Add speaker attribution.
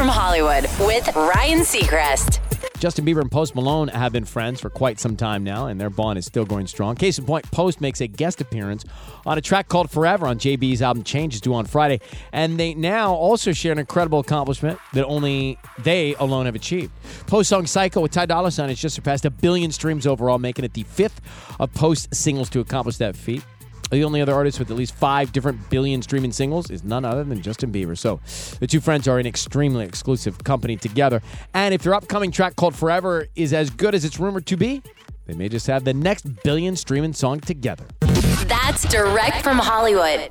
Speaker 1: from Hollywood with Ryan Seacrest.
Speaker 2: Justin Bieber and Post Malone have been friends for quite some time now, and their bond is still going strong. Case in point, Post makes a guest appearance on a track called Forever on JB's album Changes due on Friday, and they now also share an incredible accomplishment that only they alone have achieved. Post song Psycho with Ty Dolla Sign has just surpassed a billion streams overall, making it the fifth of Post singles to accomplish that feat. The only other artist with at least five different billion streaming singles is none other than Justin Bieber. So the two friends are an extremely exclusive company together. And if their upcoming track called Forever is as good as it's rumored to be, they may just have the next billion streaming song together.
Speaker 1: That's direct from Hollywood.